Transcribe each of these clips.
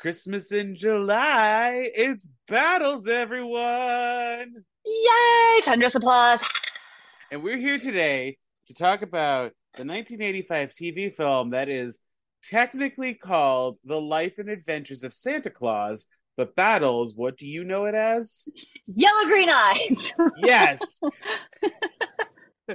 Christmas in July, it's Battles, everyone. Yay! Thunderous applause. And we're here today to talk about the 1985 TV film that is technically called The Life and Adventures of Santa Claus, but Battles, what do you know it as? Yellow green eyes. Yes.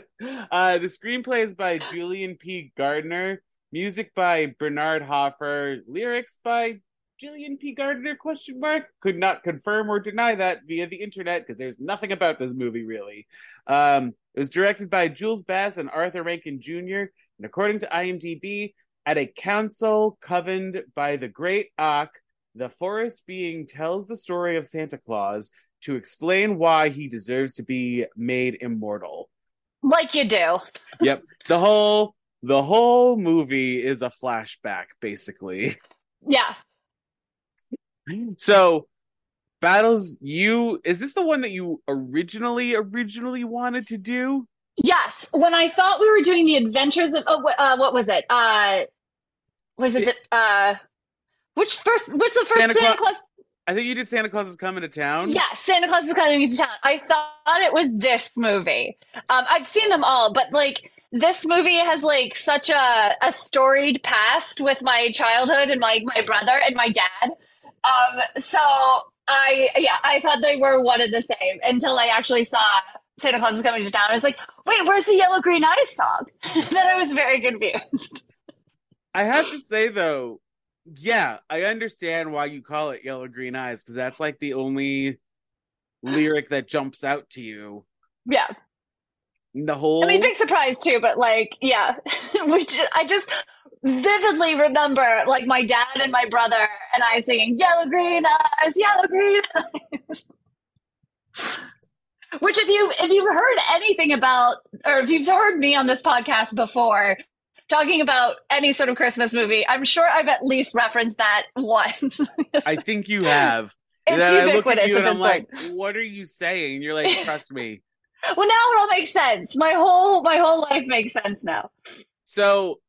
uh, the screenplay is by Julian P. Gardner, music by Bernard Hoffer, lyrics by Julian P. Gardner? Question mark. Could not confirm or deny that via the internet because there's nothing about this movie really. Um, it was directed by Jules Bass and Arthur Rankin Jr. And according to IMDb, at a council covened by the Great Ak, the forest being tells the story of Santa Claus to explain why he deserves to be made immortal. like you do. Yep. The whole the whole movie is a flashback basically. Yeah. So Battles you is this the one that you originally originally wanted to do? Yes. When I thought we were doing the adventures of oh, wh- uh, what was it? Uh, was it? Uh, which first? What's the first Santa Santa, Claus- Claus? I think you did Santa Claus is coming to town. Yeah, Santa Claus is coming to town. I thought it was this movie. Um, I've seen them all, but like this movie has like such a a storied past with my childhood and like my brother and my dad. Um, so I yeah, I thought they were one and the same until I actually saw Santa Claus is coming to town. I was like, wait, where's the Yellow Green Eyes song? then I was very confused. I have to say though, yeah, I understand why you call it Yellow Green Eyes because that's like the only lyric that jumps out to you. yeah. The whole I mean, big surprise too, but like, yeah, which I just vividly remember, like my dad and my brother and I singing "Yellow Green Eyes, Yellow Green Eyes." Which, if you if you've heard anything about, or if you've heard me on this podcast before talking about any sort of Christmas movie, I'm sure I've at least referenced that once. I think you have. it's And then I look at you at and I'm point. like, what are you saying? And you're like, trust me. Well, now it all makes sense. My whole my whole life makes sense now. So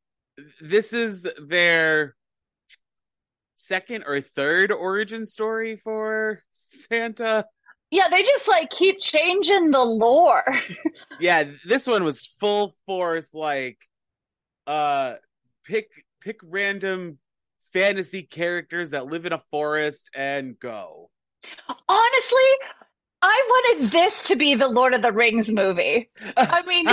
this is their second or third origin story for Santa. Yeah, they just like keep changing the lore. Yeah, this one was full force like uh pick pick random fantasy characters that live in a forest and go. Honestly, wanted this to be the Lord of the Rings movie. I mean,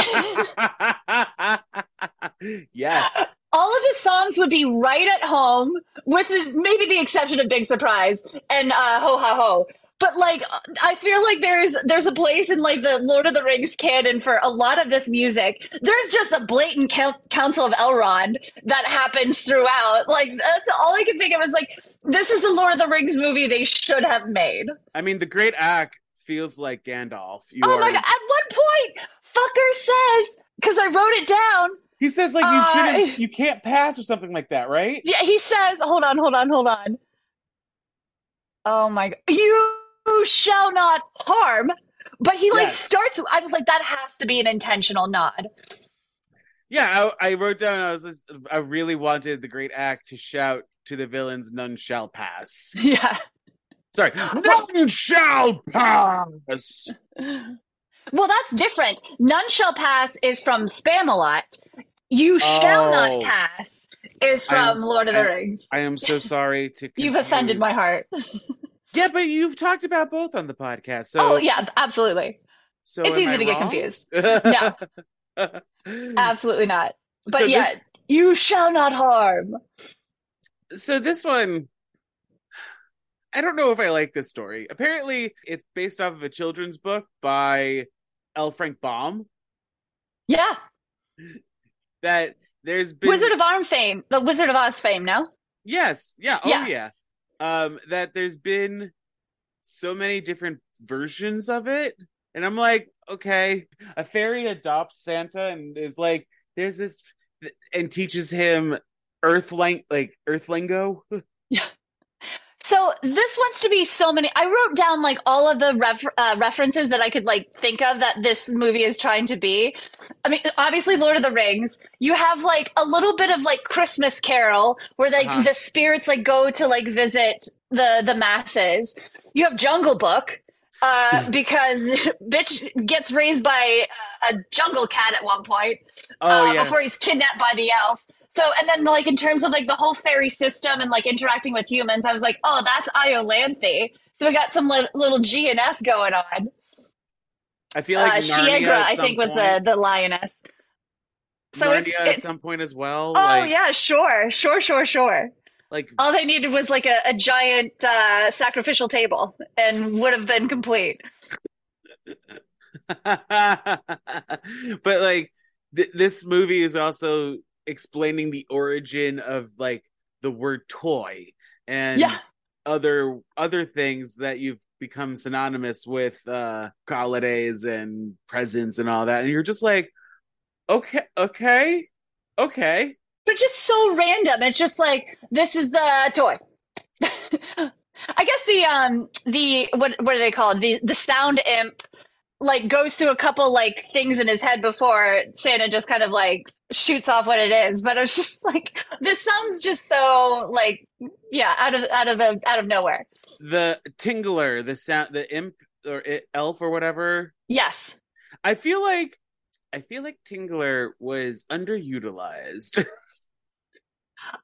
yes. all of the songs would be right at home, with maybe the exception of Big Surprise and uh, Ho Ha Ho. But like, I feel like there's there's a place in like the Lord of the Rings canon for a lot of this music. There's just a blatant Coun- Council of Elrond that happens throughout. Like that's all I can think of is like, this is the Lord of the Rings movie they should have made. I mean the great Ak feels like Gandalf. You Oh are my god! At one point, fucker says because I wrote it down. He says like you Uh, shouldn't you can't pass or something like that, right? Yeah, he says, "Hold on, hold on, hold on." Oh my god! You shall not harm. But he like Yes. starts. I was like, that has to be an intentional nod. Yeah, I, I wrote down. I was just, I really wanted the great Ak to shout to the villains, "None shall pass." Yeah. Sorry, none shall pass. Well, that's different. None shall pass is from Spamalot. You shall Oh. not pass is I am from Lord of the I- Rings. I am so sorry to. You've offended my heart. Yeah, but you've talked about both on the podcast, so oh yeah, absolutely. So it's easy I to get confused. no, Absolutely not. But So yeah, this- you shall not harm. so this one I don't know if I like this story. Apparently, it's based off of a children's book by L. Frank Baum. Yeah. That there's been Wizard of Arm fame, the Wizard of Oz fame, no? yes, yeah, oh Yeah. yeah. um that there's been so many different versions of it and i'm like okay a fairy adopts santa and is like there's this and teaches him earthling like earth earthlingo So this wants to be so many. I wrote down like all of the ref, uh, references that I could like think of that this movie is trying to be. I mean, obviously Lord of the Rings. You have like a little bit of like Christmas Carol, where like Uh-huh. the spirits like go to like visit the the masses. You have Jungle Book. Uh, Hmm. because bitch gets raised by a jungle cat at one point oh uh, yeah before he's kidnapped by the elf. So, and then like in terms of like the whole fairy system and like interacting with humans, I was like, oh, that's Iolanthe. So we got some li- little G and S going on. i feel like uh, Shiegra, I think, was the the lioness. So Narnia it's, at some point as well oh like yeah, sure, sure, sure, sure. like All they needed was like a, a giant uh, sacrificial table and would have been complete. but like th- this movie is also explaining the origin of like the word toy and Yeah. other other things that you've become synonymous with uh holidays and presents and all that and you're just like okay okay okay but just so random. It's just like this is the toy. I guess the um the what what are they called the the sound imp like goes through a couple like things in his head before Santa just kind of like shoots off what it is. But it's just like this sounds just so like yeah out of out of the out of nowhere. the tingler the sound the imp or i- elf or whatever Yes, i feel like i feel like tingler was underutilized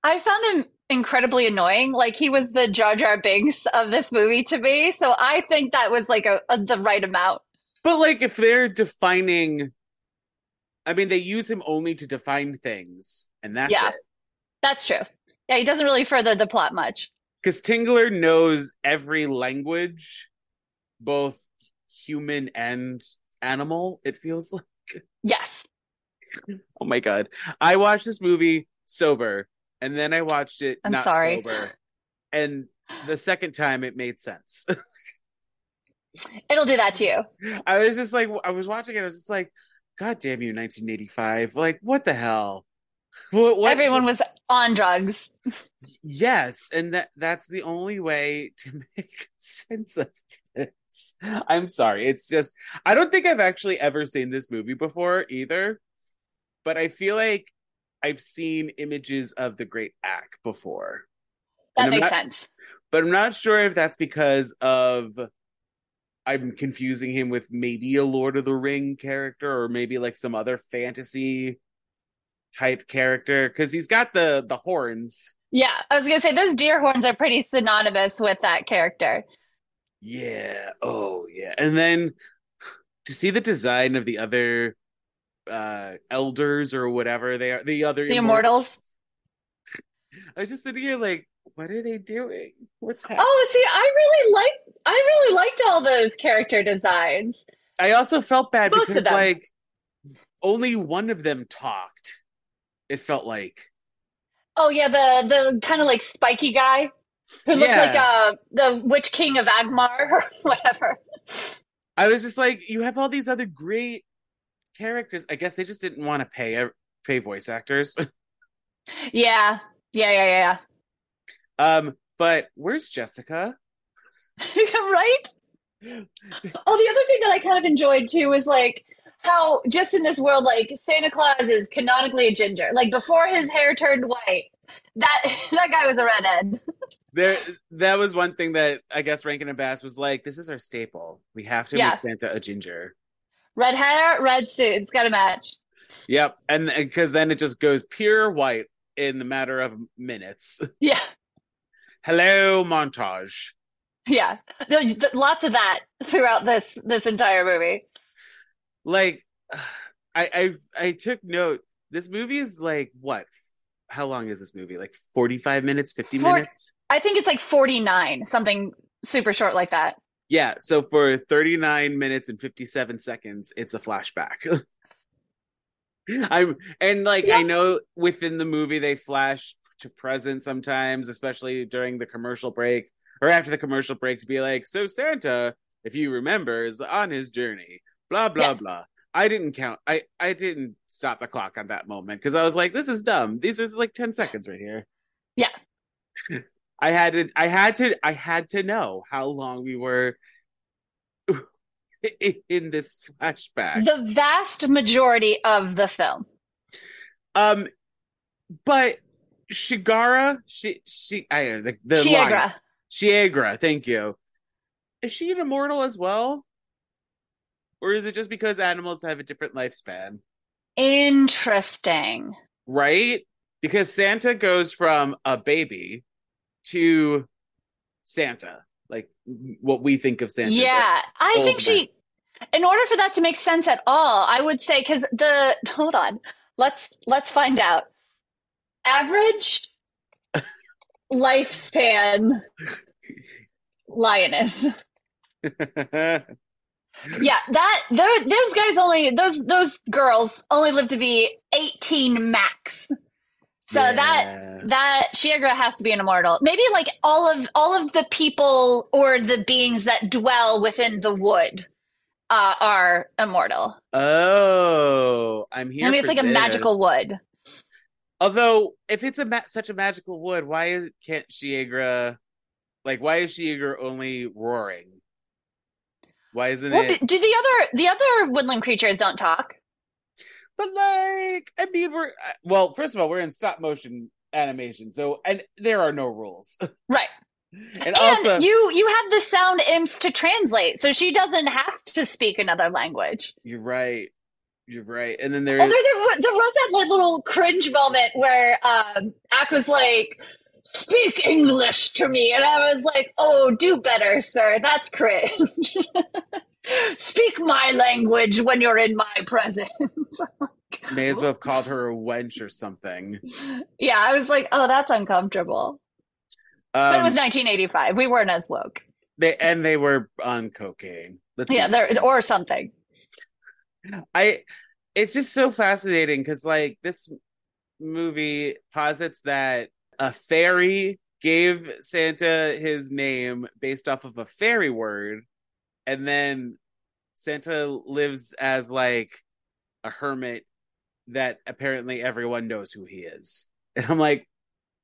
I found him incredibly annoying. Like he was the Jar Jar Binks of this movie to me. So I think that was like a, a the right amount. But like if they're defining I mean they use him only to define things and that's Yeah. it. That's true. Yeah, he doesn't really further the plot much. Cuz Tingler knows every language both human and animal it feels like. Yes. Oh my god. I watched this movie sober and then I watched it I'm not sorry. sober. And the second time it made sense. It'll do that to you. I was just like I was watching it I was just like god damn you 1985. Like what the hell? What, what Everyone was on drugs. Yes, and that that's the only way to make sense of this. I'm sorry. It's just I don't think I've actually ever seen this movie before either. But I feel like I've seen images of the Great Ak before. That makes not- sense. But I'm not sure if that's because of I'm confusing him with maybe a Lord of the Ring character or maybe like some other fantasy type character because he's got the the horns Yeah, I was gonna say those deer horns are pretty synonymous with that character. Yeah. Oh, yeah. And then to see the design of the other uh elders or whatever they are, the other The immor- immortals. I was just sitting here like, what are they doing? What's happening? Oh, see, I really like I really liked all those character designs. I also felt bad Most because like only one of them talked. It felt like. Oh yeah, the the kind of like spiky guy who looked Yeah. like uh the Witch King of Angmar or whatever. I was just like, you have all these other great characters. I guess they just didn't want to pay pay voice actors. Yeah, yeah, yeah, yeah. um, but where's Jessica? right? Oh, the other thing that I kind of enjoyed too was like how just in this world, like Santa Claus is canonically a ginger. Like before his hair turned white, that that guy was a redhead. There, that was one thing that I guess Rankin and Bass was like, "This is our staple. We have to Yeah. make Santa a ginger." Red hair, red suit. It's got to match. Yep, and because then it just goes pure white in the matter of minutes. Yeah, Hello, montage. Yeah. No, th- lots of that throughout this this entire movie. Like, I, I, I took note. This movie is like what? How long is this movie? Like forty-five minutes, fifty For- minutes? I think it's like 49, something super short like that. Yeah. So for thirty-nine minutes and fifty-seven seconds, it's a flashback. I'm and like Yeah. I know within the movie they flash to present sometimes, especially during the commercial break or after the commercial break, to be like, "So Santa, if you remember, is on his journey." Blah blah Yeah. blah. I didn't count. I I didn't stop the clock on that moment because I was like, "This is dumb. These is like ten seconds right here." Yeah. I had to. I had to. I had to know how long we were in this flashback. The vast majority of the film. Um, but Shiegra, she she I the the line. Shiegra, thank you. Is she an immortal as well? Or is it just because animals have a different lifespan? Interesting. Right? Because Santa goes from a baby to Santa, like what we think of Santa. Yeah, I think she. In order for that to make sense at all, I would say because the hold on, let's let's find out. Average lifespan lioness. Yeah, that those guys only those those girls only live to be 18 max. So that Yeah. that Shiegra has to be an immortal. Maybe like all of all of the people or the beings that dwell within the wood uh, are immortal. Oh, I'm here. I mean, it's like a magical wood. Although, if it's a ma- such a magical wood, why is, can't Shiegra, like, why is Shiegra only roaring? Why isn't Well, it? do the other the other woodland creatures don't talk? But like, I mean, we're uh, well. First of all, we're in stop motion animation, so and there are no rules. Right. and, And also, you you have the sound imps to translate, so she doesn't have to speak another language. you're right. You're right. And then there Oh, there, there, there was that like, little cringe moment where um, Ak was like, "Speak English to me," and I was like, "Oh, do better, sir. That's cringe. Speak my language when you're in my presence." may as well have called her a wench or something. yeah, I was like, "Oh, that's uncomfortable." but it Um, was 1985. We weren't as woke. they and they were on cocaine. Let's Yeah, there or something. I it's just so fascinating because like this movie posits that a fairy gave Santa his name based off of a fairy word, and then Santa lives as like a hermit that apparently everyone knows who he is. And I'm like,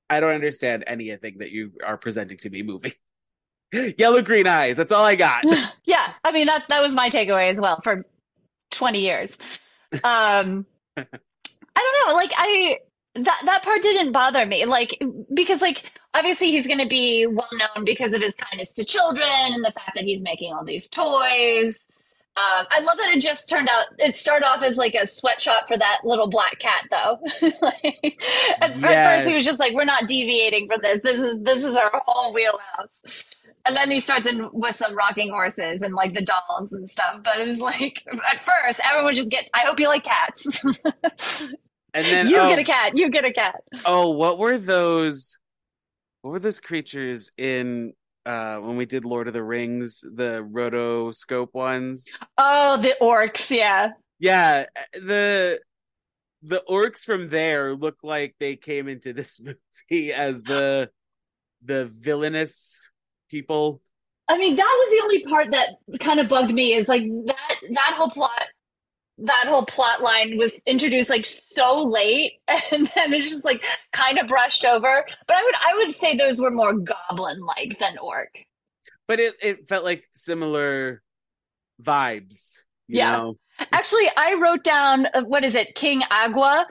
I don't understand anything that you are presenting to me movie. Yellow green eyes, that's all I got. yeah, I mean that that was my takeaway as well for 20 years. Um I don't know, like I that that part didn't bother me. Like because like obviously he's going to be well known because of his kindness to children and the fact that he's making all these toys. Um, I love that it just turned out. It started off as like a sweatshop for that little black cat, though. like, at, at first, he was just like, "We're not deviating from this. This is this is our whole wheelhouse." And then he starts in with some rocking horses and like the dolls and stuff. But it was like at first, everyone just get. I hope you like cats. And then you oh, get a cat. You get a cat. Oh, what were those? What were those creatures in uh when we did Lord of the Rings, the rotoscope ones? Oh, the orcs. Yeah. Yeah, the the orcs from there look like they came into this movie as the the villainous people. I mean, that was the only part that kind of bugged me is like that that whole plot that whole plot line was introduced like so late and then it's just like kind of brushed over. But I would I would say those were more goblin like than orc. But it, it felt like similar vibes, you Yeah. know? Actually, I wrote down uh, what is it? King Awgwa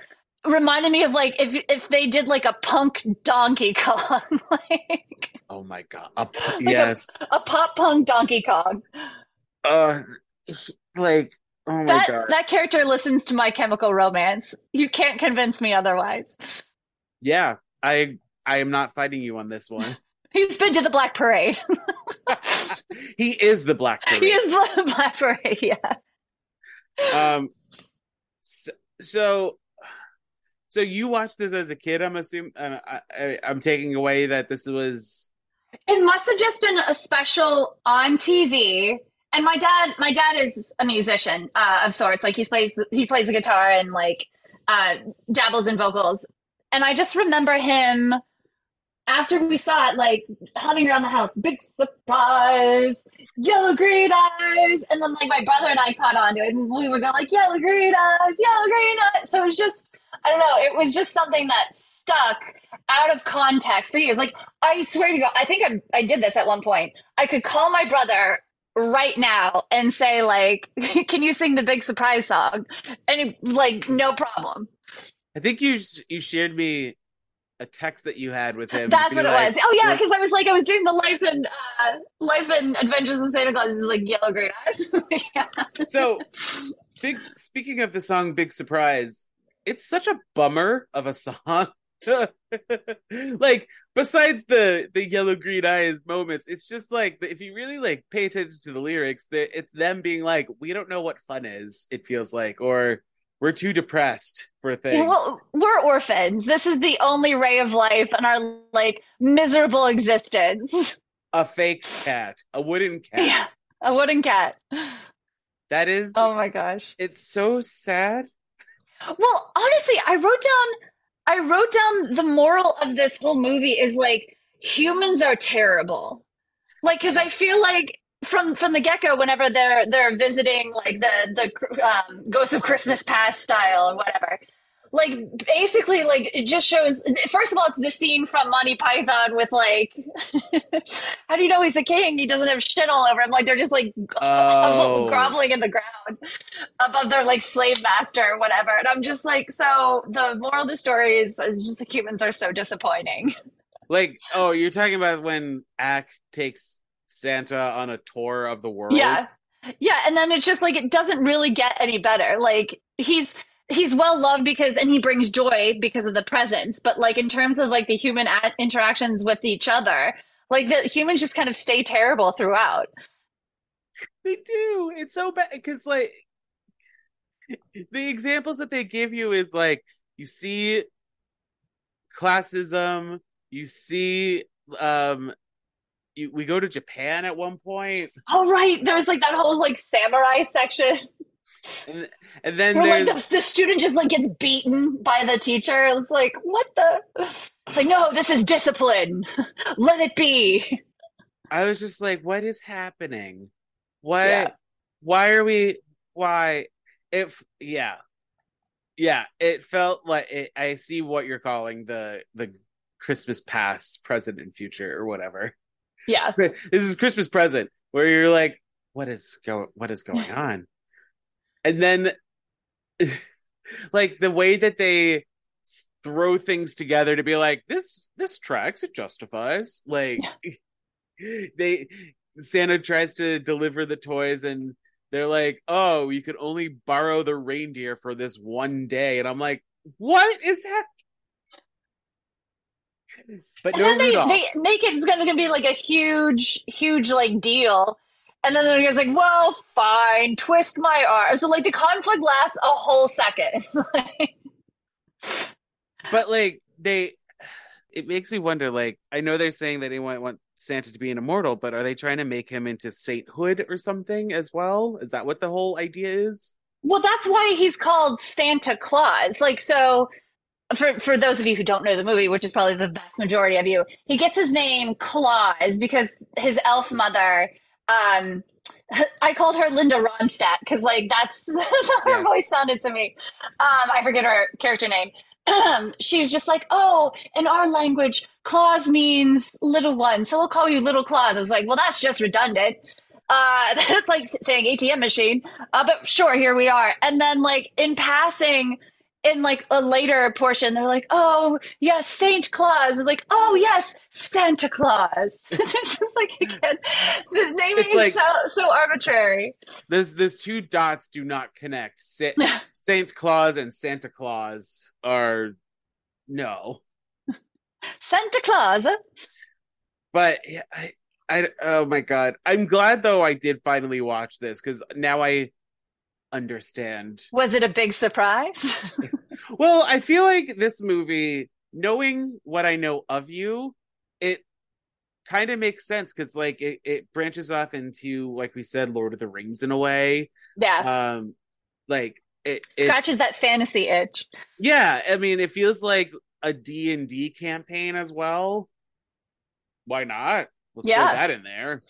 reminded me of like if if they did like a punk Donkey Kong, like Oh my god. A pu- yes. a pop punk Donkey Kong. uh like oh my That god. that character listens to My Chemical Romance. You can't convince me otherwise. Yeah, I I am not fighting you on this one. He's been to the Black Parade. he is the Black Parade. he is the Black Parade. Yeah. Um, so, so so you watched this as a kid? I'm assuming. Uh, I, I, I'm taking away that this was. It must have just been a special on TV. And my dad, my dad is a musician uh, of sorts. Like he plays, he plays the guitar and like uh, dabbles in vocals. And I just remember him after we saw it, like humming around the house, big surprise, yellow green eyes. And then like my brother and I caught on to it and we were going like yellow green eyes, yellow green eyes. So it was just I don't know, it was just something that stuck out of context for years. Like I swear to God, I think I, I did this at one point. I could call my brother right now and say like, "Can you sing the Big Surprise song?" And it, like, no problem. I think you you shared me a text that you had with him. That's what it was. Oh yeah, because I was like, I was doing the life and uh, life and adventures of Santa Claus. Is like yellow green eyes. yeah. So, big. Speaking of the song "Big Surprise," it's such a bummer of a song. like besides the the yellow green eyes moments, it's just like if you really like pay attention to the lyrics, that it's them being like, "We don't know what fun is." It feels like, or we're too depressed for things. Well, we're orphans. This is the only ray of life in our like miserable existence. a fake cat, a wooden cat. Yeah, a wooden cat. That is. Oh my gosh. It's so sad. Well, honestly, I wrote down I wrote down the moral of this whole movie is like humans are terrible. Like cuz I feel like from from the get-go whenever they're they're visiting like the the um, Ghost of Christmas Past style or whatever. Like basically like it just shows first of all it's the scene from Monty Python with like how do you know he's a king? He doesn't have shit all over him. Like they're just like Oh. groveling in the ground above their like slave master or whatever. And I'm just like, so the moral of the story is, is just the humans are so disappointing. Like, oh, you're talking about when Ak takes Santa on a tour of the world. Yeah. Yeah. And then it's just like, it doesn't really get any better. Like he's, he's well loved because, and he brings joy because of the presence. But like in terms of like the human a- interactions with each other, like the humans just kind of stay terrible throughout. They do. It's so bad because, like, the examples that they give you is like you see classism, you see, um, you, we go to Japan at one point, Oh, right. There was like that whole like samurai section and and then like the, the student just like gets beaten by the teacher. It's like, what the? It's like, no, this is discipline. Let it be. I was just like, what is happening? What? Yeah. Why are we? Why? If yeah, yeah, it felt like it, I see what you're calling the the Christmas past, present, and future, or whatever. Yeah. this is Christmas present, where you're like, what is go? What is going on? And then, like the way that they throw things together to be like this this tracks it justifies like they santa tries to deliver the toys and they're like oh you could only borrow the reindeer for this one day and i'm like what is that but And no then they, Rudolph. they make it it's gonna be like a huge, huge like deal. And then the guy's like, well, fine, twist my arm. So like the conflict lasts a whole second. but like they it makes me wonder like i know they're saying that they want, want santa to be an immortal but are they trying to make him into sainthood or something as well is that what the whole idea is Well, that's why he's called Santa Claus. Like, so for for those of you who don't know the movie, which is probably the vast majority of you, he gets his name Claus because his elf mother. Um, I called her Linda Ronstadt because, like, that's, that's how her voice sounded to me. Um, I forget her character name. she was just like, "Oh, in our language, Claus means little one, so we'll call you Little Claus." I was like, "Well, that's just redundant." Uh, that's like saying ATM machine. Uh, but sure, here we are. And then, like in passing, in like a later portion, they're like, "Oh, yes, Saint Claus." Like, "Oh, yes, Santa Claus." it's just like again, the naming It's is like- so so arbitrary. those those two dots do not connect Sa- saint claus and santa claus are no Santa Claus. but I, I oh my god i'm glad though i did finally watch this because now i understand Was it a big surprise? Well, I feel like this movie, knowing what I know of you, it kind of makes sense because like it, it branches off into like we said, Lord of the Rings in a way. yeah, Um, like it, it scratches that fantasy itch. yeah. I mean, it feels like a D&D campaign as well. Why not? Let's Yeah. throw that in there.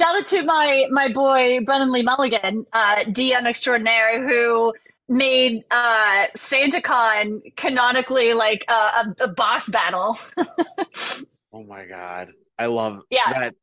Shout out to my my boy Brennan Lee Mulligan, uh, DM extraordinaire, who made uh, SantaCon canonically like a, a, a boss battle. Oh my god. I love Yeah. that.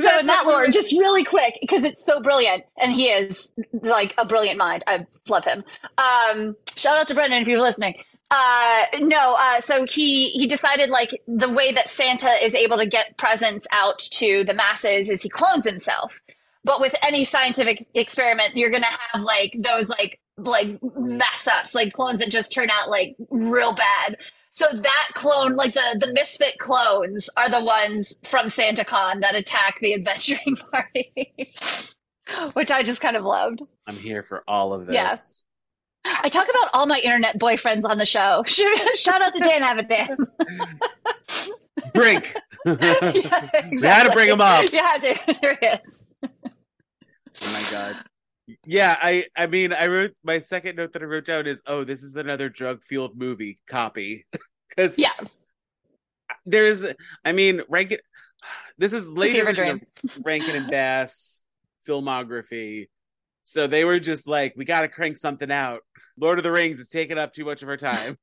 So in that lore, just really quick, because it's so brilliant, and he is like a brilliant mind. I love him. Um, shout out to Brendan if you're listening. Uh, no, uh, so he he decided like the way that Santa is able to get presents out to the masses is he clones himself. But with any scientific experiment, you're gonna have like those like like mess ups, like clones that just turn out like real bad. So that clone, like the the misfit clones, are the ones from SantaCon that attack the adventuring party, which I just kind of loved. I'm here for all of this. Yeah. I talk about all my internet boyfriends on the show. Shout out to Dan Avidan. Brink. yeah, exactly. We had to bring him up. You had to. There he is. Oh my god. Yeah, I I mean I wrote my second note that I wrote down is oh this is another drug fueled movie copy because Yeah. there's I mean Rankin this is later in dream. Rankin and Bass filmography so they were just like we got to crank something out Lord of the Rings is taking up too much of her time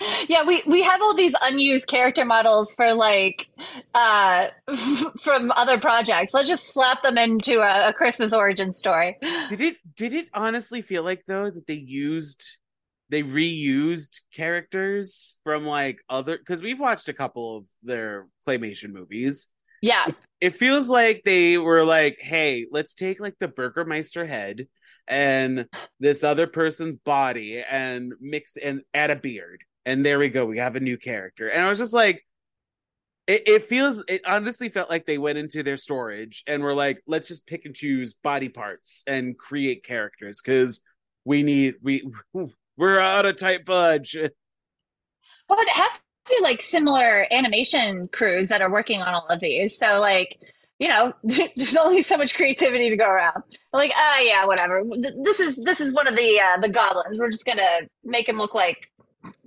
Yeah, we we have all these unused character models for like uh from other projects. Let's just slap them into a, a Christmas origin story. did it did it honestly feel like though that they used they reused characters from like other because we've watched a couple of their claymation movies Yeah. it feels like they were like hey let's take like the burgermeister head and this other person's body and mix and add a beard. And there we go we have a new character. And i was just like it, it feels it honestly felt like they went into their storage and were like let's just pick and choose body parts and create characters because we need we we're out of tight budge. Well, it has to be like similar animation crews that are working on all of these. So like, you know, there's only so much creativity to go around. Like, ah, yeah, whatever. This is this is one of the uh, the goblins. We're just gonna make him look like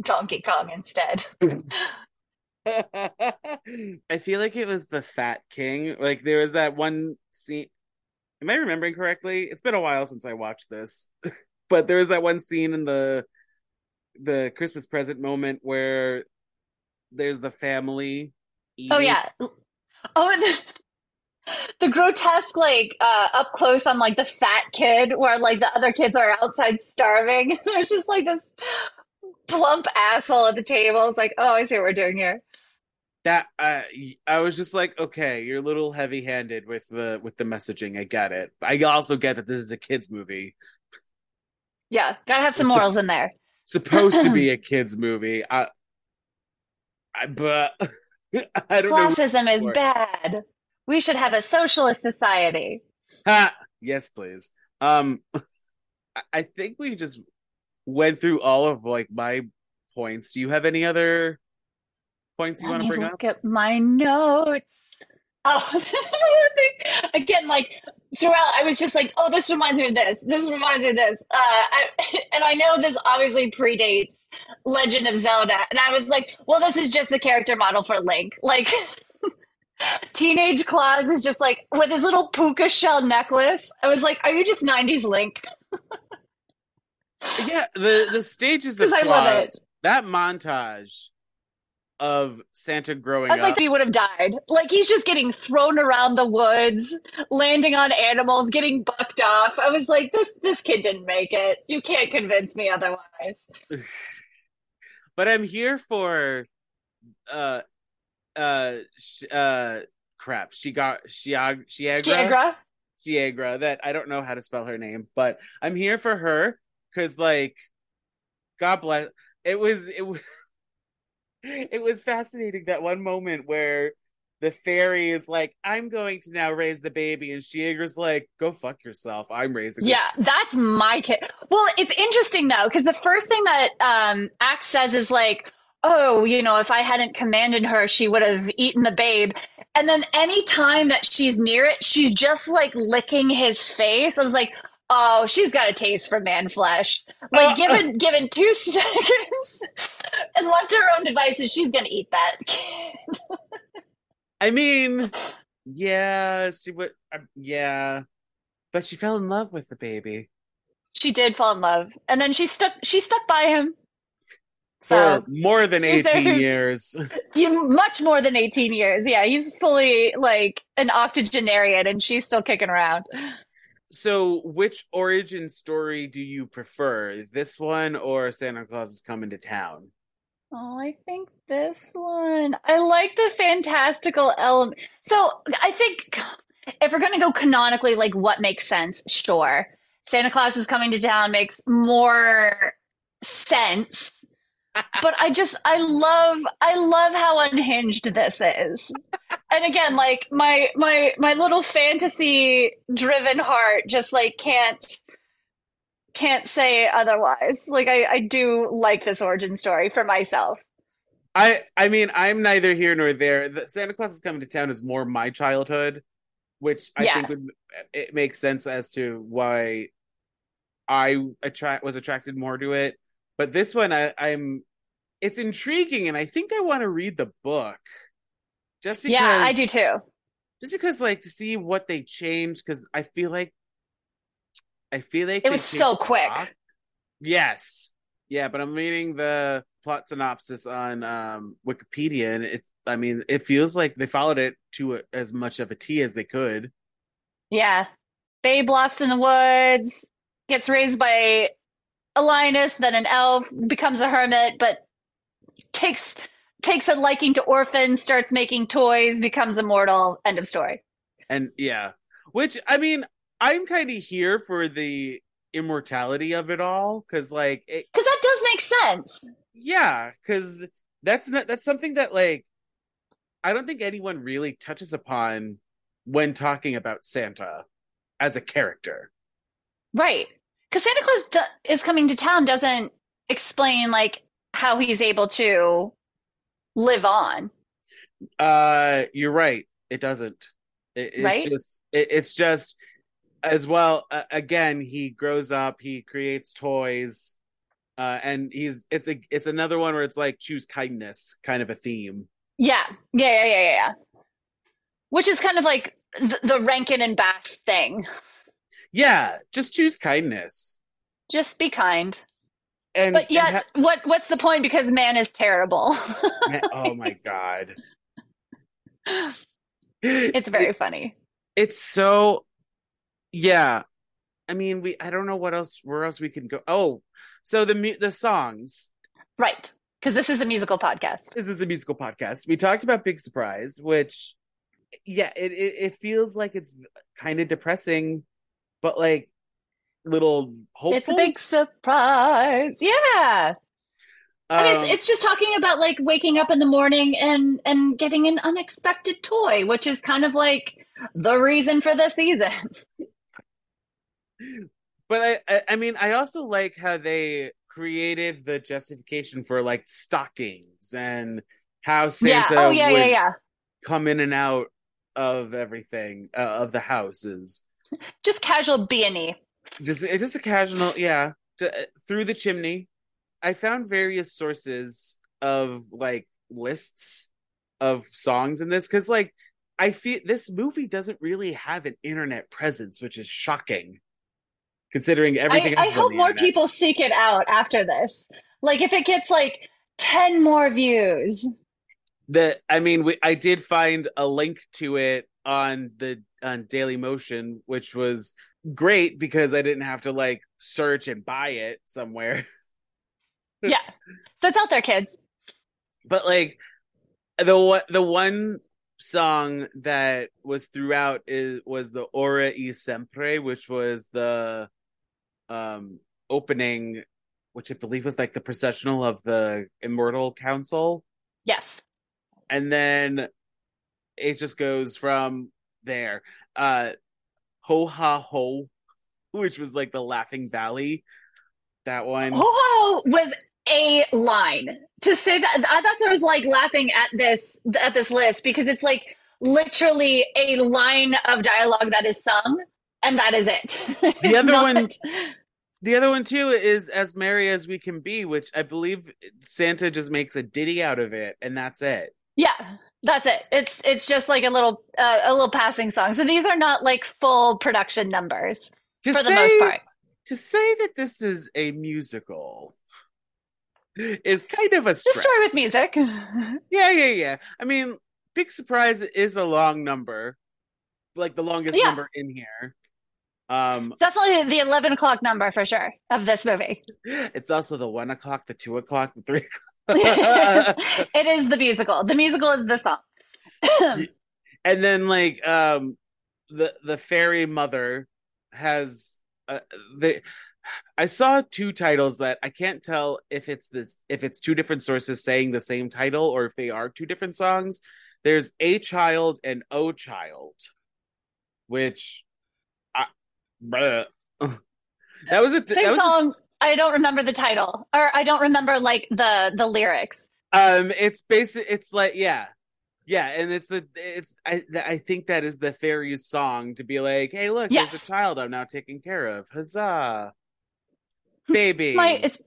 Donkey Kong instead. I feel like it was the Fat King. Like there was that one scene. Am I remembering correctly? It's been a while since I watched this, but there was that one scene in the the Christmas present moment where there's the family. Oh yeah. Oh, and the, grotesque like uh, up close on like the fat kid, where like the other kids are outside starving. There's just like this plump asshole at the table. It's like, oh, I see what we're doing here. that uh, I was just like, okay, you're a little heavy-handed with the with the messaging. I get it. I also get that this is a kids movie, Yeah, gotta have some It's a- morals in there. supposed to be a kids movie. I, I but I don't know. Classism is bad. We should have a socialist society. Ha! Yes, please. Um, I- think we just went through all of like my points. Do you have any other points you want to bring up? look at my notes. Oh, again, like throughout, I was just like, "Oh, this reminds me of this. This reminds me of this." Uh, I, and I know this obviously predates Legend of Zelda, and I was like, "Well, this is just a character model for Link." Like, teenage Claus is just like with his little puka shell necklace. I was like, "Are you just '90s Link?" Yeah, the the stages of 'Cause I love Claus, that montage of Santa growing I was like, up. he would have died. Like he's just getting thrown around the woods, landing on animals, getting bucked off. I was like, this this kid didn't make it. You can't convince me otherwise. But I'm here for uh uh uh crap. She got Shiag Shiegra? Shiegra that I don't know how to spell her name, but I'm here for her cuz like God bless it was it was it was fascinating that one moment where the fairy is like, I'm going to now raise the baby, and Shiegra's like, Go fuck yourself. I'm raising Yeah, that's my kid. Well, it's interesting though, because the first thing that um, Axe says is like, "Oh, you know, if I hadn't commanded her, she would have eaten the babe." And then any time that she's near it, she's just like licking his face. I was like, "Oh, she's got a taste for man flesh." Like Uh, given given two seconds and left to her own devices, she's gonna eat that kid. I mean, yeah, she would. Uh, yeah, but she fell in love with the baby she did fall in love, and then she stuck she stuck by him. For So more than eighteen years. you much more than eighteen years. Yeah, he's fully like an octogenarian, and she's still kicking around. So, which origin story do you prefer, this one or Santa Claus is coming to town? Oh, I think this one. I like the fantastical element. So I think if we're gonna go canonically, like what makes sense, sure. Santa Claus is coming to town makes more sense. But I just I love I love how unhinged this is. And again, like my my my little fantasy driven heart just like can't can't say otherwise. Like I, I do like this origin story for myself. I I mean, I'm neither here nor there. The Santa Claus is coming to town is more my childhood, which I Yeah. think would it makes sense as to why I attract was attracted more to it. But this one, I, I'm it's intriguing, and I think I want to read the book. Just because, Yeah, I do too. Just because, like, to see what they changed, because I feel like I feel like It was so quick. plot. Yes. Yeah, but I'm reading the plot synopsis on um, Wikipedia, and it's. I mean, it feels like they followed it to a, as much of a T as they could. Yeah. Babe lost in the woods, gets raised by a lioness, then an elf, becomes a hermit, but takes takes a liking to orphans, starts making toys, becomes immortal. End of story. And yeah, which I mean, I'm kind of here for the immortality of it all, because like, Because that does make sense. yeah, because that's not that's something that like I don't think anyone really touches upon when talking about Santa as a character. Right. Because Santa Claus do- is coming to town doesn't explain like how he's able to live on. Uh, you're right. It doesn't. It, it's Right? just. It, it's just as well. Uh, again, he grows up. He creates toys, uh, and he's. It's a. It's another one where it's like choose kindness, kind of a theme. Yeah. Yeah, yeah, yeah, yeah, yeah. Which is kind of like the, the Rankin and Bass thing. Yeah, just choose kindness. Just be kind. And But and yet, what what's the point? Because man is terrible. ha- oh my god, it's very funny. It's so. Yeah, I mean, we. I don't know what else. Where else we can go? Oh, so the the songs. Right. Because this is a musical podcast. this is a musical podcast. We talked about Big Surprise, which, yeah, it it, it feels like it's kind of depressing, but like little hopeful. It's a big surprise. Yeah. Um, it's it's just talking about like waking up in the morning and and getting an unexpected toy, which is kind of like the reason for the season. but I, I I mean I also like how they created the justification for like stockings and how Santa yeah. Oh yeah, would yeah. come in and out of everything uh, of the houses. Just casual B and E. just just a casual yeah through the chimney i found various sources of like lists of songs in this because like i feel this movie doesn't really have an internet presence which is shocking considering everything I, I else is on hope more internet. people seek it out after this. Like if it gets like ten more views. the i mean we, i did find a link to it on the on daily motion which was great because i didn't have to like search and buy it somewhere Yeah. So it's out there, kids. but like the one the one song that was throughout is was the Ora e Sempre, which was the um opening, which I believe was like the processional of the Immortal Council, Yes. and then it just goes from there. Uh, Ho ha ho, which was like the Laughing Valley. That one. Ho ho was a line to say that. I- what I was like laughing at this at this list because it's like literally a line of dialogue that is sung, and that is it. The other one- The other one too is "As Merry as We Can Be," which I believe Santa just makes a ditty out of it, and that's it. Yeah, that's it. It's it's just like a little uh, a little passing song. So these are not like full production numbers To for the most part. to say that this is a musical is kind of a stretch. story with music. Yeah, yeah, yeah. I mean, Big Surprise is a long number, like the longest Yeah. number in here. Um, Definitely the eleven o'clock number for sure of this movie. it's also the one o'clock, the two o'clock, the three. o'clock. it is the musical. The musical is the song. and then like um, the the fairy mother has uh, the. I saw two titles that I can't tell if it's this if it's two different sources saying the same title or if they are two different songs. There's A Child and O Child, which I, bruh. that was a th- Same that was song. I don't remember the title, or I don't remember like the the lyrics. um it's basic it's like yeah. Yeah and it's the it's i i think that is the fairy's song to be like hey look there's a child i'm now taking care of. Huzzah. Baby. My it's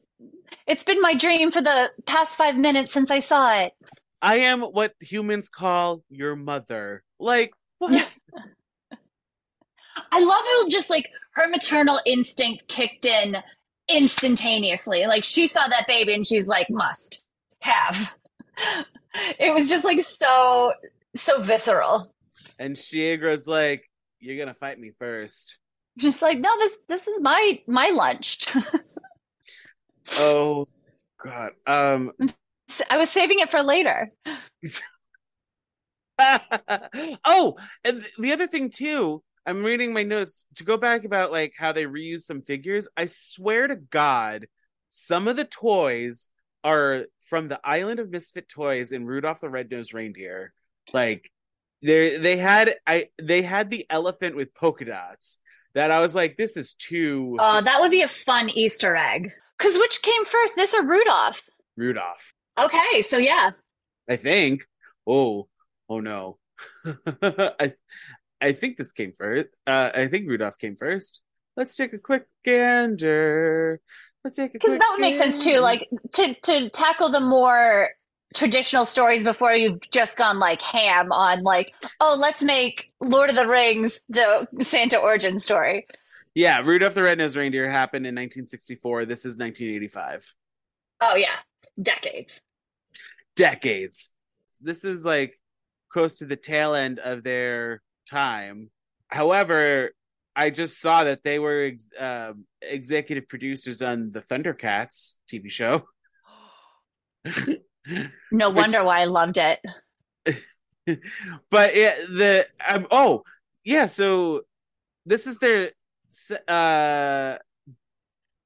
it's been my dream for the past five minutes since I saw it. i am what humans call your mother. Like what? I love how just like her maternal instinct kicked in instantaneously. Like she saw that baby and she's like, must have. It was just like so so visceral. and Shiegra's like you're gonna fight me first Just like, no, this this is my my lunch. oh god um I was saving it for later. oh, and the other thing too, I'm reading my notes to go back about like how they reuse some figures. I swear to God, some of the toys are from the Island of Misfit Toys in Rudolph the Red-Nosed Reindeer. Like they they had I they had the elephant with polka dots that I was like, this is too Oh, that would be a fun Easter egg. Cause which came first, this or Rudolph? Rudolph. Okay, so yeah. I think. Oh, oh no. I I think this came first. Uh, I think Rudolph came first. Let's take a quick gander. Let's take a Because that would make sense too. Like to to tackle the more traditional stories before you've just gone like ham on like, oh, let's make Lord of the Rings the Santa origin story. yeah, Rudolph the Red-Nosed Reindeer happened in 1964. This is 1985. Oh yeah, decades. Decades. This is like close to the tail end of their time. However, I just saw that they were ex- um executive producers on the Thundercats TV show. No Which- wonder why I loved it. but yeah, the um, oh yeah, so this is their uh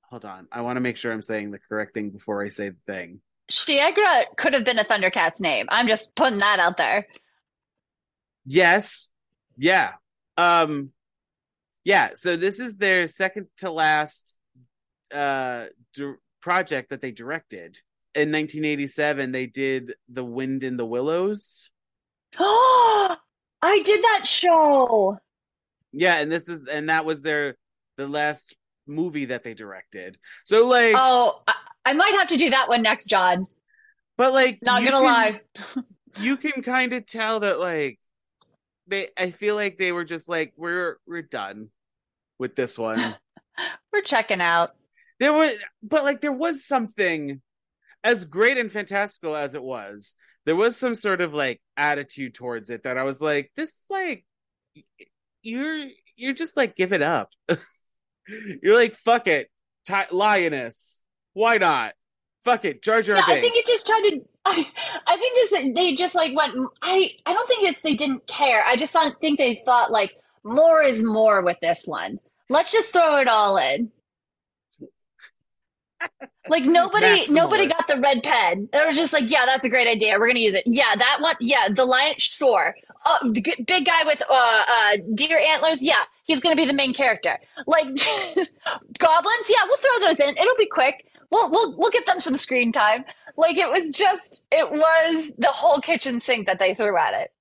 hold on. I want to make sure I'm saying the correct thing before I say the thing. Shiegra could have been a Thundercats name. I'm just putting that out there. Yes. Yeah. Um yeah, so this is their second to last uh di- project that they directed. In 1987 they did The Wind in the Willows. Oh, I did that show. Yeah, and this is and that was their the last movie that they directed. So like Oh, I, I might have to do that one next, John. but like Not gonna can- lie. you can kind of tell that like they I feel like they were just like we're we're done with this one. We're checking out. there was but like there was something as great and fantastical as it was. There was some sort of like attitude towards it that I was like this like you're you're just like give it up. you're like fuck it. Ti- lioness. Why not? Fuck it. Jar Jar Yeah, I think it just tried to. I, I think this. They just like went. I. I don't think it's they didn't care. I just thought, think they thought like more is more with this one. Let's just throw it all in. Like nobody, nobody got the red pen. It was just like, yeah, that's a great idea. We're gonna use it. Yeah, that one. Yeah, the lion. Sure. Oh, the g- big guy with uh, uh, deer antlers. Yeah, he's gonna be the main character. Like goblins. Yeah, we'll throw those in. It'll be quick. We'll we'll we'll get them some screen time. Like it was just, it was the whole kitchen sink that they threw at it.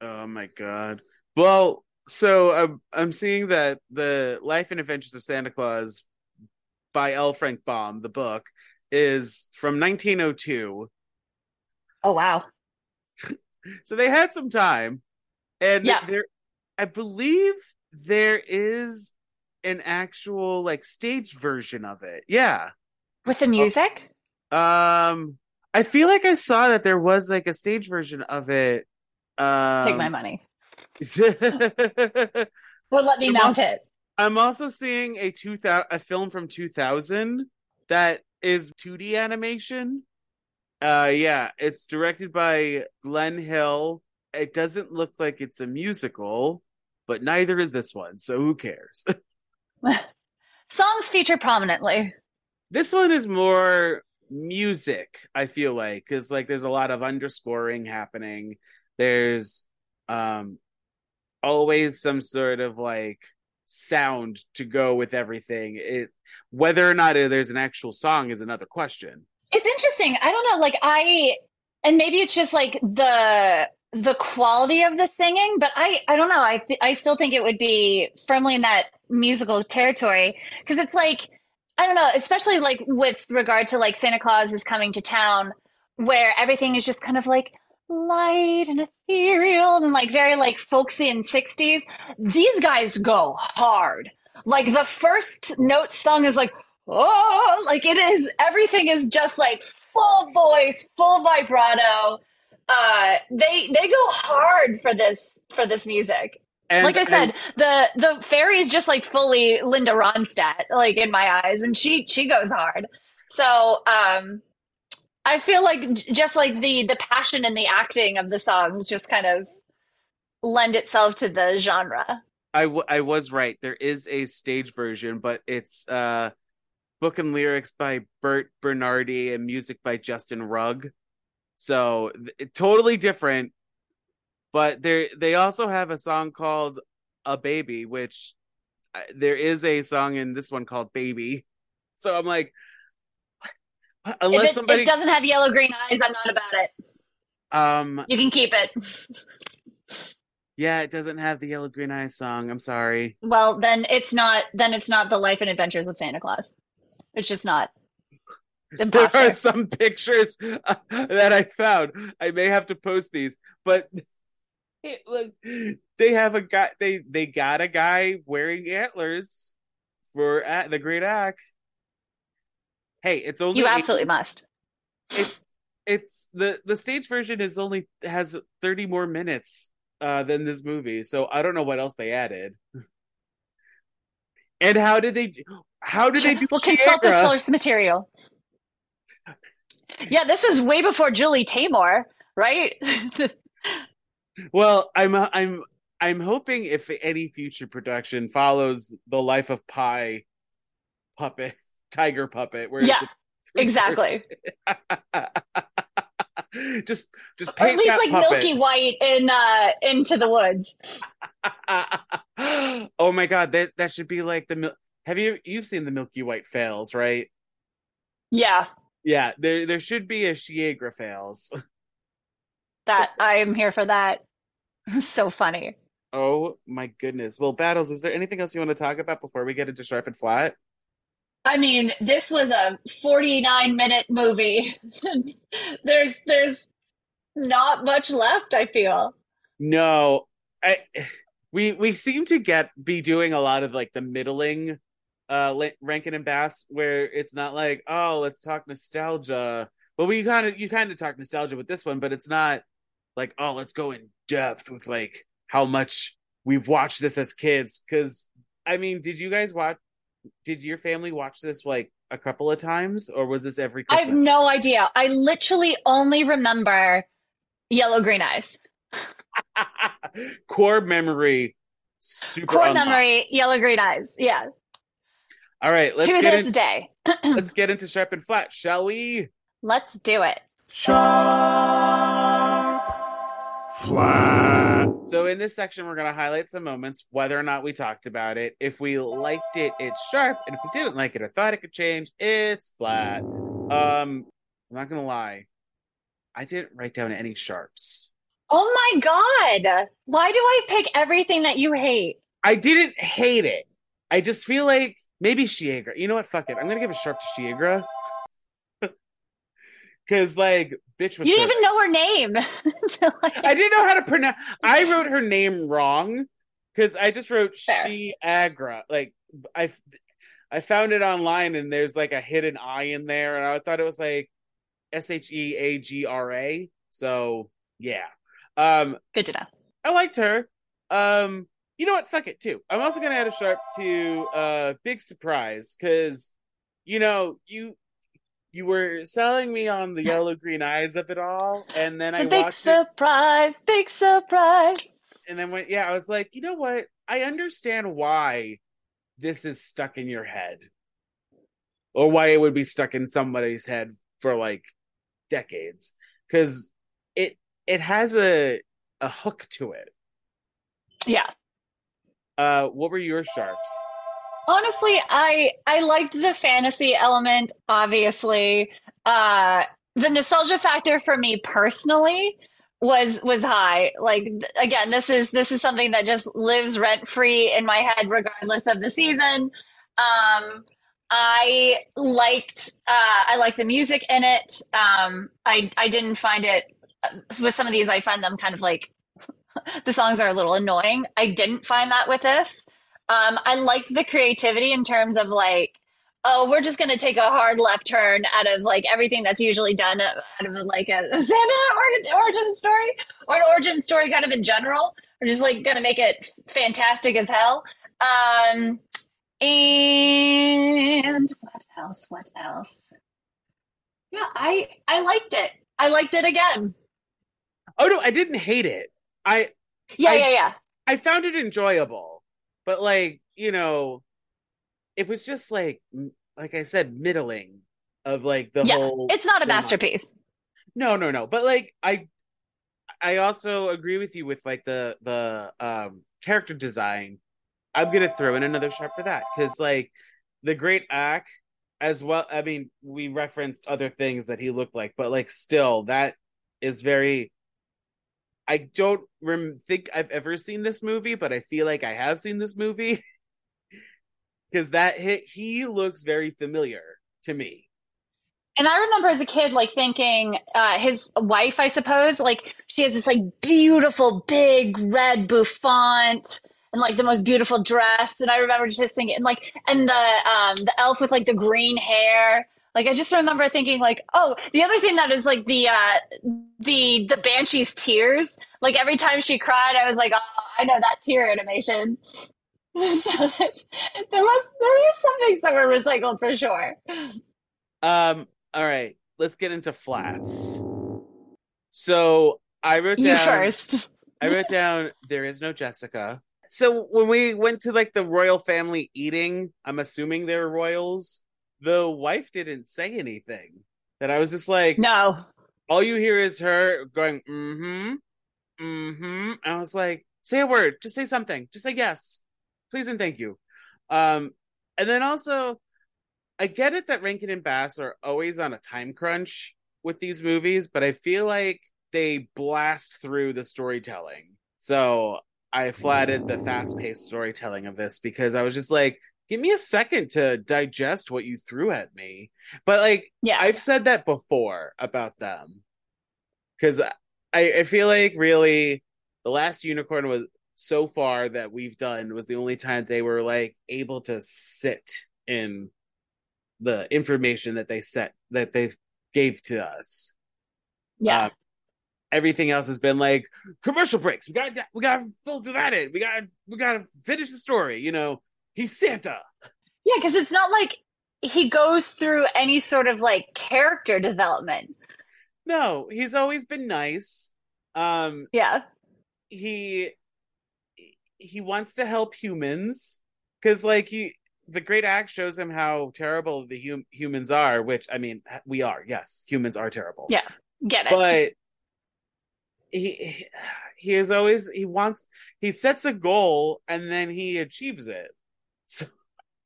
Oh my god. Well, so I'm I'm seeing that the Life and Adventures of Santa Claus by L. Frank Baum, the book, is from 1902. Oh wow. So they had some time. And Yeah. there I believe there is an actual like stage version of it. Yeah. With the music? Um I feel like I saw that there was like a stage version of it. Um Take my money. Well, let me I'm mount also- it. I'm also seeing a 2000 a film from 2000 that is 2D animation. Uh yeah, it's directed by Glenn Hill. It doesn't look like it's a musical, but neither is this one, so who cares? Songs feature prominently. This one is more music, I feel like, cuz like there's a lot of underscoring happening. There's um always some sort of like sound to go with everything. It whether or not there's an actual song is another question. It's interesting. I don't know, like I and maybe it's just like the the quality of the singing, but I I don't know. I th- I still think it would be firmly in that musical territory because it's like I don't know, especially like with regard to like Santa Claus is coming to town where everything is just kind of like light and ethereal and like very like folksy and 60s. These guys go hard. Like the first note sung is like oh like it is everything is just like full voice full vibrato uh they they go hard for this for this music And like i said the the fairy is just like fully linda ronstadt like in my eyes and she she goes hard so um i feel like just like the the passion and the acting of the songs just kind of lend itself to the genre I, w- I was right. There is a stage version, but it's uh book and lyrics by Bert Bernardi and music by Justin Rugg. So th- totally different. But they they also have a song called "A Baby," which uh, there is a song in this one called "Baby." So I'm like, if unless it, somebody it doesn't have yellow green eyes i'm not about it um you can keep it yeah, it doesn't have the Yellow Green Eyes song. I'm sorry. Well, then it's not. Then it's not the life and adventures of Santa Claus. It's just not. There are some pictures uh, that I found. I may have to post these, but it, look, they have a guy. They they got a guy wearing antlers for at the Great Ak. Hey, it's only You eight- absolutely must. it's it's the the stage version is only has 30 more minutes uh than this movie so i don't know what else they added and how did they how did they do We'll consult the source material. Yeah, this was way before Julie Taymor, right? well i'm i'm i'm hoping if any future production follows the life of Pi puppet tiger puppet where Yeah, it's exactly. just just Or at least like puppet. Milky White in uh Into the Woods. oh my god, that that should be like the mil- Have you you've seen the Milky White fails, right? Yeah, Yeah, there there should be a Shiegra fails. That I'm here for that. So funny. Oh my goodness. Well, Battles, is there anything else you want to talk about before we get into Sharp and Flat? I mean, this was a 49 minute movie. there's there's not much left, I feel. No, I we we seem to get be doing a lot of like the middling uh Rankin and Bass where it's not like oh let's talk nostalgia. But we kind of you kind of talk nostalgia with this one, but it's not like oh let's go in depth with like how much we've watched this as kids. Because I mean, did you guys watch? Did your family watch this like a couple of times, or was this every I have no idea. I literally only remember Yellow Green Eyes. core memory. Super Core unlocked. memory, Yellow Green Eyes. Yeah. All right, let's to get this in, day. let's get into sharp and flat, shall we? Let's do it. Sharp. Flat. So in this section, we're going to highlight some moments, whether or not we talked about it. If we liked it, it's sharp, and if we didn't like it or thought it could change, it's flat. Um, I'm not gonna lie, I didn't write down any sharps. Oh my God. Why do I pick everything that you hate? I didn't hate it. I just feel like maybe Shiegra. You know what? Fuck it. I'm gonna give a sharp to Shiegra. Cause like bitch was You so didn't even know her name. So, like, I didn't know how to pronounce. I wrote her name wrong because I just wrote Fair. she agra. Like I, I found it online and there's like a hidden I in there, and I thought it was like S H E A G R A. So yeah, um, good to know. I liked her. Um, you know what? Fuck it too. I'm also gonna add a sharp to uh, big surprise because you know you. You were selling me on the yellow green eyes of it all, and then I big watched it surprise, big surprise. and then went, yeah, I was like, you know what? I understand why this is stuck in your head, or why it would be stuck in somebody's head for like decades, because it it has a a hook to it. Yeah. Uh, what were your sharps? Honestly, I I liked the fantasy element, obviously. Uh the nostalgia factor for me personally was was high. Like th- again, this is this is something that just lives rent free in my head regardless of the season. Um I liked uh I liked the music in it. Um I I didn't find it with some of these I find them kind of like the songs are a little annoying. I didn't find that with this. Um, I liked the creativity in terms of like, oh, we're just gonna take a hard left turn out of like everything that's usually done out of like a Santa origin, story or an origin story kind of in general. We're just like gonna make it fantastic as hell. Um, and what else? What else? Yeah, I I liked it. I liked it again. Oh no, I didn't hate it. I Yeah, I- yeah, yeah. I found it enjoyable, but like you know, it was just like like I said, middling of like the Yeah, whole. It's not a masterpiece. No, no, no. But like I I also agree with you with like the the um character design. I'm gonna throw in another sharp for that because like the great Ak as well. I mean, we referenced other things that he looked like, but like still, that is very. I don't rem- think I've ever seen this movie, but I feel like I have seen this movie because that hit he looks very familiar to me. And I remember as a kid, like thinking, uh, his wife, I suppose, like she has this like beautiful big red bouffant and like the most beautiful dress. And I remember just thinking, and like, and the um the elf with like the green hair. Like I just remember thinking, like, oh, the other thing that is like the uh the the banshee's tears. Like every time she cried, I was like, oh, I know that tear animation. so there was there was some things that were recycled for sure. Um. All right. Let's get into flats. So I wrote You down. first. I wrote down there is no Jessica. So when we went to like the royal family eating, I'm assuming they're royals. The wife didn't say anything. That I was just like, No. all you hear is her going, mm-hmm, mm-hmm. And I was like, say a word, just say something, just say yes, please and thank you. Um, and then also, I get it that Rankin and Bass are always on a time crunch with these movies, but I feel like they blast through the storytelling. So I flatted the fast-paced storytelling of this because I was just like, give me a second to digest what you threw at me. But like, Yeah. I've said that before about them because I, I feel like really the last unicorn was so far that we've done was the only time they were like able to sit in the information that they set that they gave to us. yeah. Uh, everything else has been like commercial breaks. We got we got to filter that in. We got we got to finish the story. You know, he's Santa. yeah, because it's not like he goes through any sort of like character development. No, he's always been nice. Um, Yeah. he he wants to help humans because like he the great Ak shows him how terrible the hum- humans are which i mean we are yes humans are terrible Yeah. Get it. but he he is always he wants he sets a goal and then he achieves it so,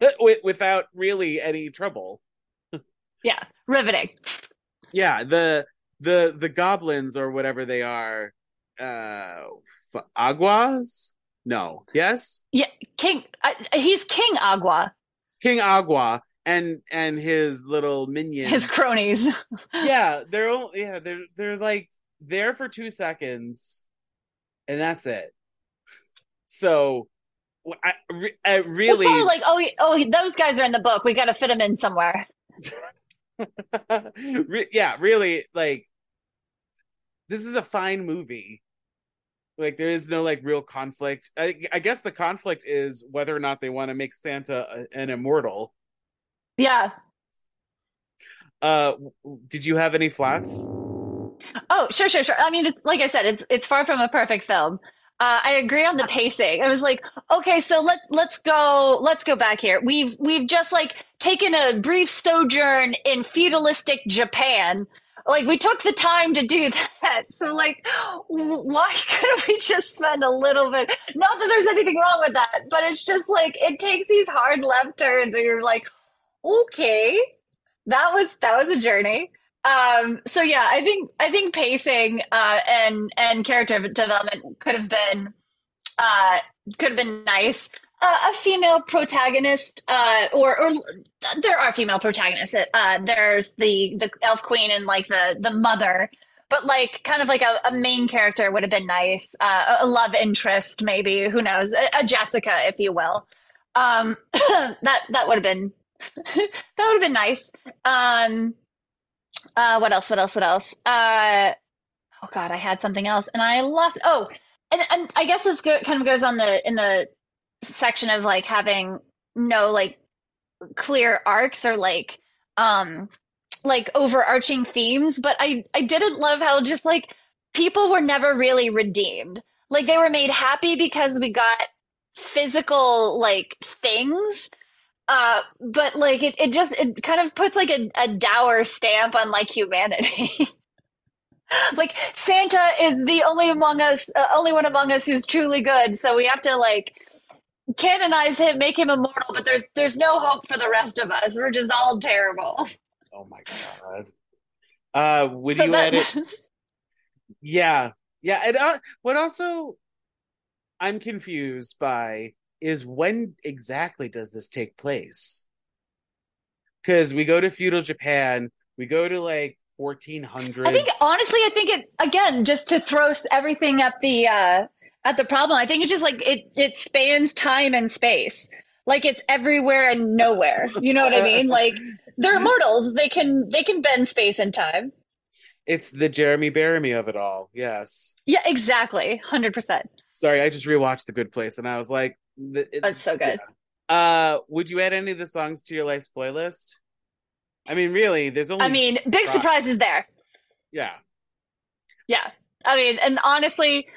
without really any trouble yeah. Riveting. yeah the the the goblins or whatever they are uh Awgwas no yes Yeah. King. Uh, he's King Awgwa. King Awgwa and and his little minions. His cronies. yeah, they're all, yeah they're they're like there for two seconds, and that's it. So, I, I really it's like oh oh those guys are in the book. We got to fit them in somewhere. yeah, really like this is a fine movie. Like there is no like real conflict. I, I guess the conflict is whether or not they want to make Santa an immortal. Yeah. Uh, did you have any flats? Oh, sure, sure, sure. I mean, it's like I said, it's it's far from a perfect film. Uh, I agree on the pacing. I was like, okay, so let let's go let's go back here. We've we've just like taken a brief sojourn in feudalistic Japan. Like we took the time to do that. So like, why couldn't we just spend a little bit? Not that there's anything wrong with that, but it's just like it takes these hard left turns, and you're like, okay, that was that was a journey. Um, so yeah, I think I think pacing uh, and and character development could have been uh, could have been nice. Uh, a female protagonist, uh, or or there are female protagonists. Uh, there's the the elf queen and like the the mother, but like kind of like a, a main character would have been nice. Uh, a love interest, maybe. Who knows? A, a Jessica, if you will. Um, that that would have been that would have been nice. Um, uh, what else? What else? What else? Uh, oh God, I had something else and I lost. Oh, and, and I guess this go, kind of goes on the in the section of like having no like clear arcs or like um like overarching themes. But I I didn't love how just like people were never really redeemed. Like they were made happy because we got physical like things uh, but like it, it just it kind of puts like a, a dour stamp on like humanity. like Santa is the only among us, uh, only one among us who's truly good. So we have to like canonize him, make him immortal. But there's there's no hope for the rest of us. We're just all terrible. Oh my god. Uh, would so you that... edit? yeah, yeah. And uh, what also I'm confused by is when exactly does this take place? Because we go to feudal Japan, we go to like 1400. I think honestly, I think it again just to throw everything at the uh, at the problem. I think it's just like it it spans time and space. Like it's everywhere and nowhere. You know what I mean? Like they're immortals. They can they can bend space and time. It's the Jeremy Bearimy of it all. Yes. Yeah, exactly. Hundred percent. Sorry, I just rewatched The Good Place and I was like, it, That's so good. Yeah. Uh, would you add any of the songs to your life's playlist? I mean, really, there's only. I mean, big rock. surprises there. Yeah. Yeah. I mean, and honestly,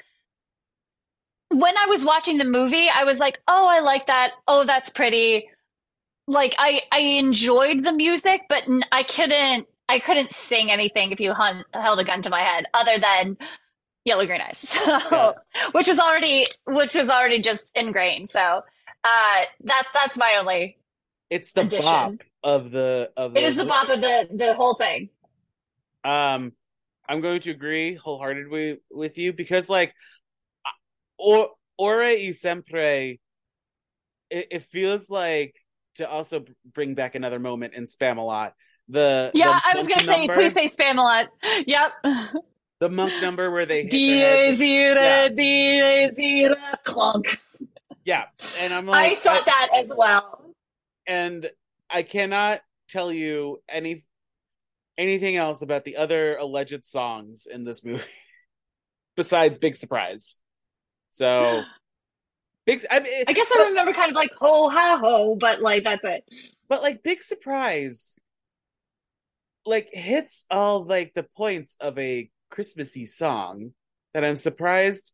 when I was watching the movie, I was like, "Oh, I like that. Oh, that's pretty." Like, I I enjoyed the music, but I couldn't I couldn't sing anything if you hun- held a gun to my head, other than yellow green eyes. So, which was already which was already just ingrained. So uh that that's my only it's the addition. bop of the of the, it is the bop of the the whole thing. Um i'm going to agree wholeheartedly with you because like or ora y siempre it, it feels like to also bring back another moment in Spamalot the yeah the i was gonna say please say Spamalot yep the monk number where they hit zira, yeah. zira, clunk. Yeah, and I'm like, I thought I, that as well. And I cannot tell you any anything else about the other alleged songs in this movie besides Big Surprise. So, big. I, mean, I guess but, I remember kind of like ho ha ho, but like that's it. But like Big Surprise, like hits all like the points of a Christmassy song that I'm surprised.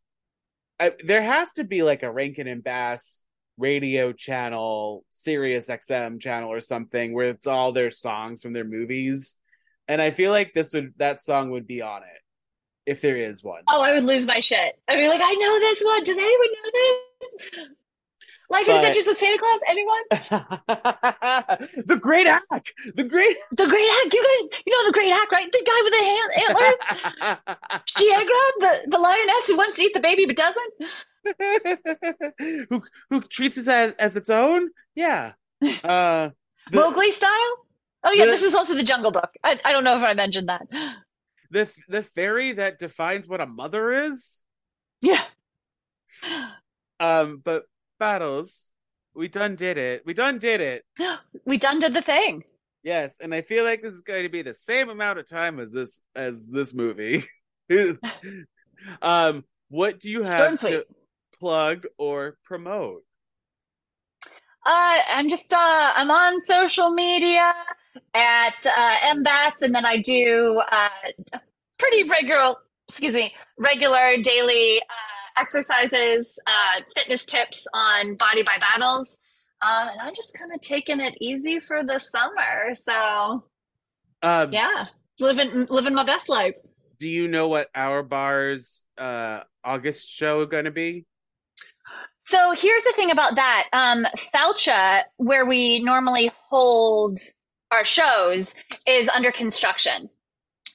I, there has to be like a Rankin and Bass radio channel, Sirius XM channel or something where it's all their songs from their movies. And I feel like this would that song would be on it if there is one. Oh, I would lose my shit. I'd be like, I know this one. Does anyone know this? Life but... Adventures of Santa Claus. Anyone? the Great Ak. The Great. The Great Ak. You guys, you know the Great Ak, right? The guy with the hand. Shiegra, the the lioness who wants to eat the baby but doesn't. who who treats it as, as its own? Yeah. Uh, the, Mowgli style? Oh yeah, the- this is also the Jungle Book. I, I don't know if I mentioned that. the the fairy that defines what a mother is. Yeah. Um, but battles, we done did it. We done did it. We done did the thing. Yes, and I feel like this is going to be the same amount of time as this as this movie. um, what do you have to plug or promote? Uh, I'm just uh, I'm on social media at uh, embattz, and then I do uh, pretty regular, excuse me, regular daily uh, exercises, uh, fitness tips on Body by Battles, um, and I'm just kind of taking it easy for the summer. So Um, yeah, living living my best life. Do you know what our bar's uh August show going to be? So here's the thing about that. Um, Falcha, where we normally hold our shows, is under construction.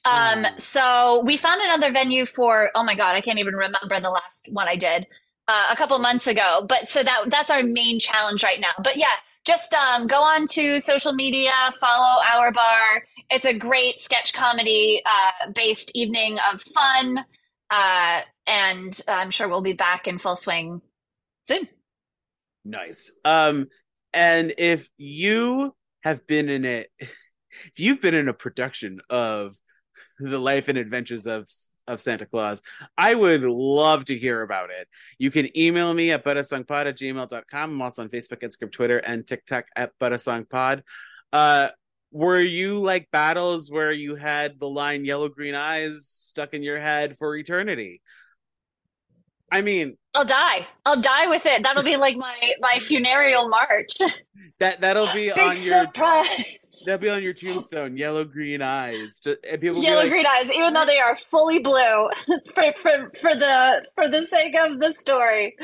Um, so we found another venue for, oh my God, I can't even remember the last one I did uh, a couple months ago. But so that that's our main challenge right now. But yeah, just um, go on to social media, follow our bar. It's a great sketch comedy uh, based evening of fun. Uh, and I'm sure we'll be back in full swing soon. Nice. Um, and if you have been in it, if you've been in a production of the life and adventures of of Santa Claus, I would love to hear about it. You can email me at butasongpod at gmail.com. I'm also on Facebook, Instagram, Twitter, and TikTok at butasongpod. Uh, were you like battles where you had the line yellow green eyes stuck in your head for eternity? I mean, I'll die. I'll die with it. That'll be like my my funereal march. that that'll be Big on your surprise. That'll be on your tombstone. Yellow green eyes. And people Yellow like, green eyes, even though they are fully blue. for, for for the for the sake of the story,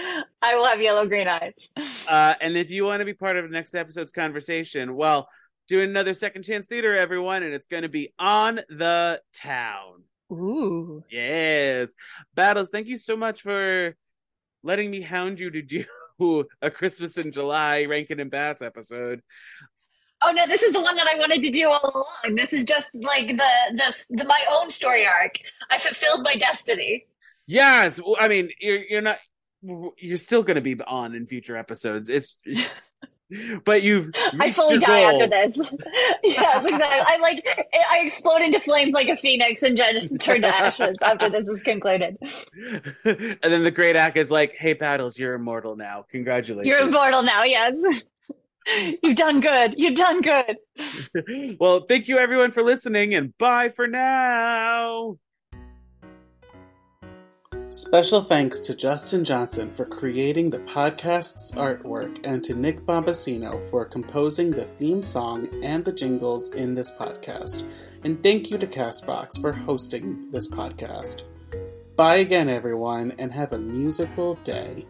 I will have yellow green eyes. uh, and if you want to be part of next episode's conversation, well, doing another second chance theater, everyone, and it's going to be on the town. Ooh. Yes, battles. Thank you so much for letting me hound you to do a Christmas in July Rankin and Bass episode. Oh no, this is the one that I wanted to do all along. This is just like the the, the my own story arc. I fulfilled my destiny. Yes, I mean you're you're not you're still going to be on in future episodes. It's but you've I fully die goal. after this. yes, exactly. I like I explode into flames like a phoenix and just turn to ashes after this is concluded. and then the great Ak is like, "Hey, Battles, you're immortal now. Congratulations." You're immortal now, yes. You've done good. You've done good. well, thank you everyone for listening, and bye for now. Special thanks to Justin Johnson for creating the podcast's artwork and to Nick Bombasino for composing the theme song and the jingles in this podcast. And thank you to Castbox for hosting this podcast. Bye again, everyone, and have a musical day.